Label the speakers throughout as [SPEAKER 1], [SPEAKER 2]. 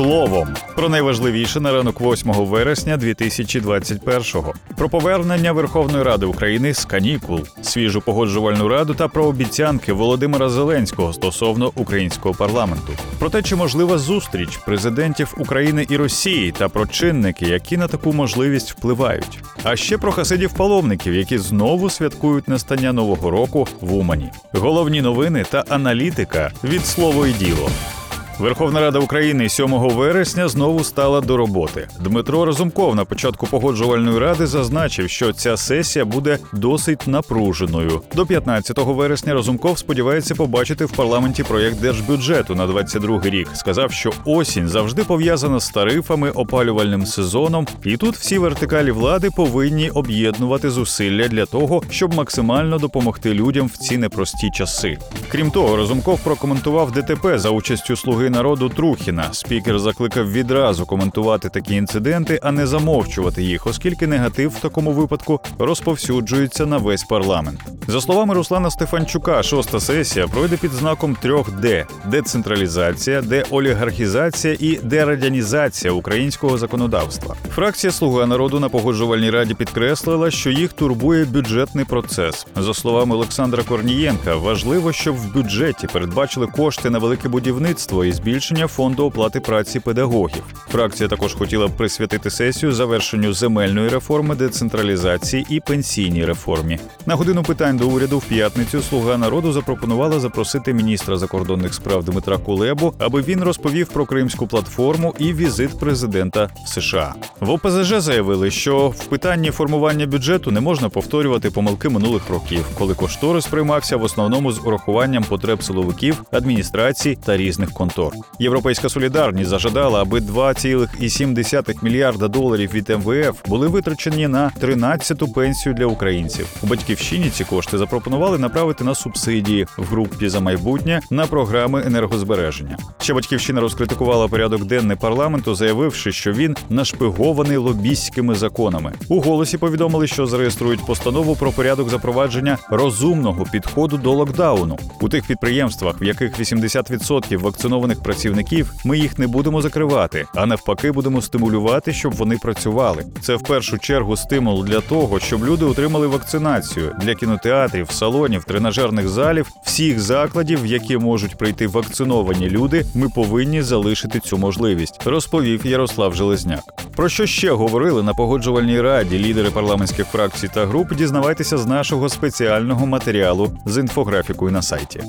[SPEAKER 1] словом про найважливіше на ранок 8 вересня 2021-го. про повернення Верховної Ради України з канікул, свіжу погоджувальну раду та про обіцянки Володимира Зеленського стосовно українського парламенту. Про те, чи можлива зустріч президентів України і Росії та про чинники, які на таку можливість впливають. А ще про хасидів-паломників, які знову святкують настання нового року в Умані. Головні новини та аналітика від слово і діло. Верховна Рада України 7 вересня знову стала до роботи. Дмитро Разумков на початку погоджувальної ради зазначив, що ця сесія буде досить напруженою. До 15 вересня Разумков сподівається побачити в парламенті проєкт держбюджету на 22 рік. Сказав, що осінь завжди пов'язана з тарифами, опалювальним сезоном, і тут всі вертикалі влади повинні об'єднувати зусилля для того, щоб максимально допомогти людям в ці непрості часи. Крім того, Разумков прокоментував ДТП за участю слуги народу Трухіна. Спікер закликав відразу коментувати такі інциденти, а не замовчувати їх, оскільки негатив в такому випадку розповсюджується на весь парламент. За словами Руслана Стефанчука, шоста сесія пройде під знаком трьох Д: децентралізація, деолігархізація і дерадянізація українського законодавства. Фракція Слуга народу на погоджувальній раді підкреслила, що їх турбує бюджетний процес. За словами Олександра Корнієнка, важливо, щоб в бюджеті передбачили кошти на велике будівництво і збільшення фонду оплати праці педагогів. Фракція також хотіла б присвятити сесію завершенню земельної реформи, децентралізації і пенсійній реформі. На годину питань до уряду в п'ятницю слуга народу запропонувала запросити міністра закордонних справ Дмитра Кулебу, аби він розповів про кримську платформу і візит президента в США. В ОПЗЖ заявили, що в питанні формування бюджету не можна повторювати помилки минулих років, коли кошторис приймався в основному з урахуванням потреб силовиків, адміністрацій та різних контор. Європейська солідарність зажадала, аби 2,7 мільярда доларів від МВФ були витрачені на 13-ту пенсію для українців. У батьківщині ці кошти запропонували направити на субсидії в групі за майбутнє на програми енергозбереження. Ще батьківщина розкритикувала порядок денний парламенту, заявивши, що він нашпигований лобістськими законами. У голосі повідомили, що зареєструють постанову про порядок запровадження розумного підходу до локдауну у тих підприємствах, в яких 80% вакцинованих працівників, ми їх не будемо закривати, а навпаки, будемо стимулювати, щоб вони працювали. Це в першу чергу стимул для того, щоб люди отримали вакцинацію для кінотеатрів, салонів, тренажерних залів, всіх закладів, в які можуть прийти вакциновані люди. Ми повинні залишити цю можливість, розповів Ярослав Железняк. Про що ще говорили на погоджувальній раді лідери парламентських фракцій та груп? Дізнавайтеся з нашого спеціального матеріалу з інфографікою на сайті.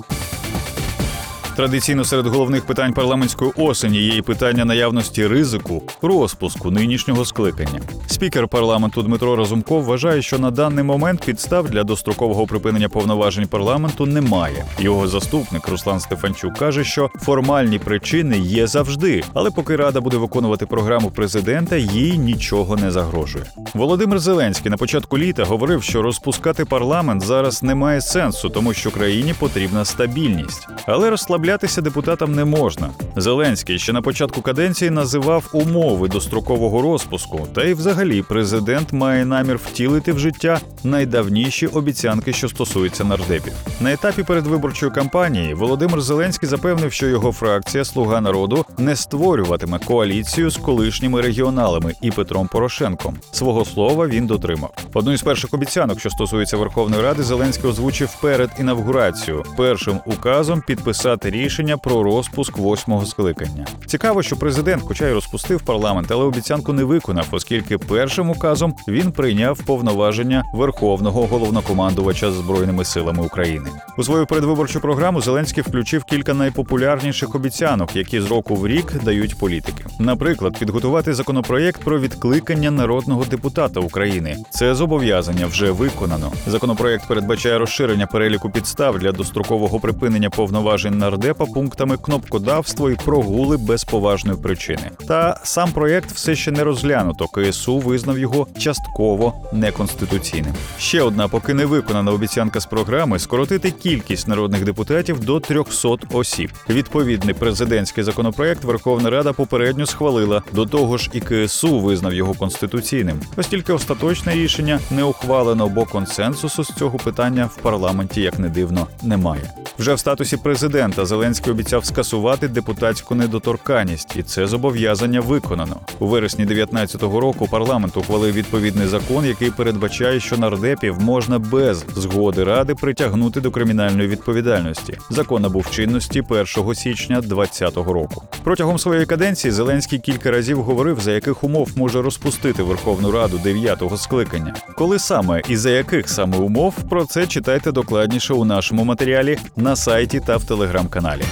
[SPEAKER 1] Традиційно серед головних питань парламентської осені є і питання наявності ризику розпуску нинішнього скликання. Спікер парламенту Дмитро Разумков вважає, що на даний момент підстав для дострокового припинення повноважень парламенту немає. Його заступник Руслан Стефанчук каже, що формальні причини є завжди, але поки рада буде виконувати програму президента, їй нічого не загрожує. Володимир Зеленський на початку літа говорив, що розпускати парламент зараз немає сенсу, тому що країні потрібна стабільність, але розслаблятися депутатам не можна. Зеленський ще на початку каденції називав умови дострокового розпуску, та й взагалі президент має намір втілити в життя найдавніші обіцянки, що стосуються нардепів. На етапі передвиборчої кампанії Володимир Зеленський запевнив, що його фракція Слуга народу не створюватиме коаліцію з колишніми регіоналами і Петром Порошенком. Свого слова він дотримав. Одну із перших обіцянок, що стосується Верховної Ради, Зеленський озвучив перед інавгурацією першим указом підписати рішення про розпуск восьмого скликання. Цікаво, що президент, хоча й розпустив парламент, але обіцянку не виконав, оскільки першим указом він прийняв повноваження верховного головнокомандувача збройними силами України. У свою передвиборчу програму Зеленський включив кілька найпопулярніших обіцянок, які з року в рік дають політики. Наприклад, підготувати законопроєкт про відкликання народного депутата України. Це зобов'язання вже виконано. Законопроєкт передбачає розширення переліку підстав для дострокового припинення повноважень нардепа пунктами кнопкодавство і прогули без поважної причини. Та сам проєкт все ще не розглянуто. КСУ визнав його частково неконституційним. Ще одна, поки не виконана обіцянка з програми скоротити кількість народних депутатів до 300 осіб. Відповідний президентський законопроект Верховна Рада попередньо схвалила. До того ж, і КСУ визнав його конституційним. Ось тільки остаточне рішення не ухвалено, бо консенсусу з цього питання в парламенті, як не дивно, немає. Вже в статусі президента Зеленський обіцяв скасувати депутатську недоторканність, і це зобов'язання виконано. У вересні 2019 року парламент ухвалив відповідний закон, який передбачає, що нардепів можна без згоди ради притягнути до кримінальної відповідальності. Закон набув чинності 1 січня 2020 року. Протягом своєї каденції Зеленський кілька разів говорив, за яких умов може розпустити Верховну Раду 9-го скликання. Коли саме і за яких саме умов про це читайте докладніше у нашому матеріалі на сайті та в телеграм-каналі каналі.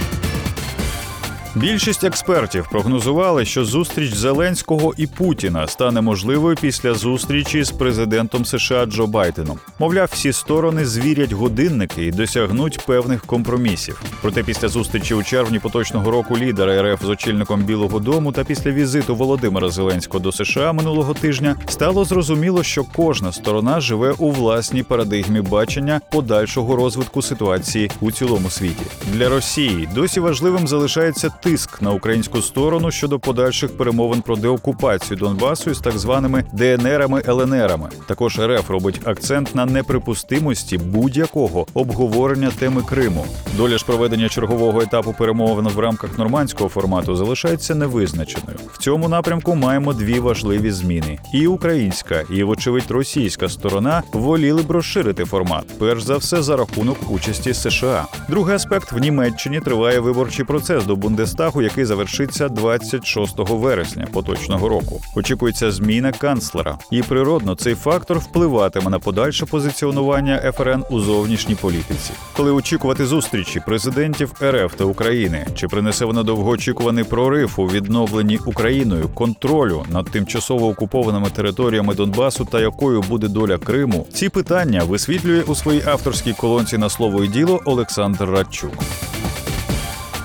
[SPEAKER 1] Більшість експертів прогнозували, що зустріч Зеленського і Путіна стане можливою після зустрічі з президентом США Джо Байденом. Мовляв, всі сторони звірять годинники і досягнуть певних компромісів. Проте після зустрічі у червні поточного року лідера РФ з очільником Білого Дому та після візиту Володимира Зеленського до США минулого тижня стало зрозуміло, що кожна сторона живе у власній парадигмі бачення подальшого розвитку ситуації у цілому світі. Для Росії досі важливим залишається тиск на українську сторону щодо подальших перемовин про деокупацію Донбасу із так званими ДНРами ЛНРами. Також РФ робить акцент на неприпустимості будь-якого обговорення теми Криму. Доля ж проведення чергового етапу перемовин в рамках нормандського формату залишається невизначеною. В цьому напрямку маємо дві важливі зміни: і українська, і, вочевидь, російська сторона воліли б розширити формат, перш за все за рахунок участі США. Другий аспект в Німеччині триває виборчий процес до Бундестагу, який завершиться 26 вересня поточного року. Очікується зміна канцлера, і природно цей фактор впливатиме на подальше позиціонування ФРН у зовнішній політиці. Коли очікувати зустрічі президентів РФ та України, чи принесе вона довгоочікуваний прорив у відновленні Україною контролю над тимчасово окупованими територіями Донбасу та якою буде доля Криму? Ці питання висвітлює у своїй авторській колонці на слово і діло Олександр Радчук.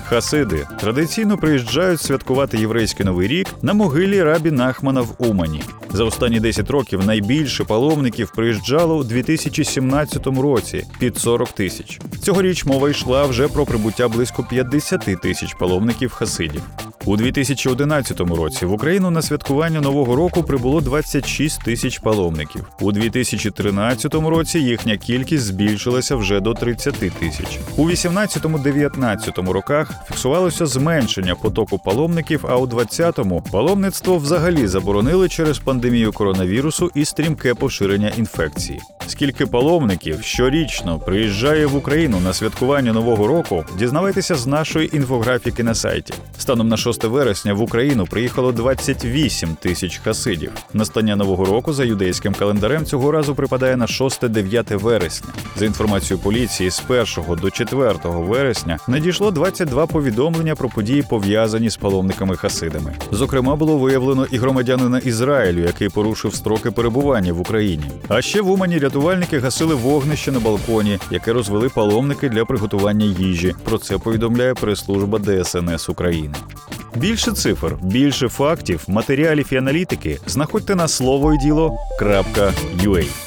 [SPEAKER 1] Хасиди традиційно приїжджають святкувати єврейський новий рік на могилі рабі Нахмана в Умані. За останні 10 років найбільше паломників приїжджало у 2017 році під 40 тисяч. Цьогоріч мова йшла вже про прибуття близько 50 тисяч паломників хасидів. У 2011 році в Україну на святкування нового року прибуло 26 тисяч паломників. У 2013 році їхня кількість збільшилася вже до 30 тисяч. У 18-19 роках фіксувалося зменшення потоку паломників. А у 20-му паломництво взагалі заборонили через пандемію коронавірусу і стрімке поширення інфекції. Скільки паломників щорічно приїжджає в Україну на святкування нового року, дізнавайтеся з нашої інфографіки на сайті. Станом на 6 вересня в Україну приїхало 28 тисяч хасидів. Настання нового року за юдейським календарем цього разу припадає на 6-9 вересня. За інформацією поліції, з 1 до 4 вересня надійшло 22 повідомлення про події, пов'язані з паломниками хасидами. Зокрема, було виявлено і громадянина Ізраїлю, який порушив строки перебування в Україні. А ще в Умані рятувальники гасили вогнище на балконі, яке розвели паломники для приготування їжі. Про це повідомляє прес-служба ДСНС України. Більше цифр, більше фактів, матеріалів і аналітики знаходьте на слово і діло.ua.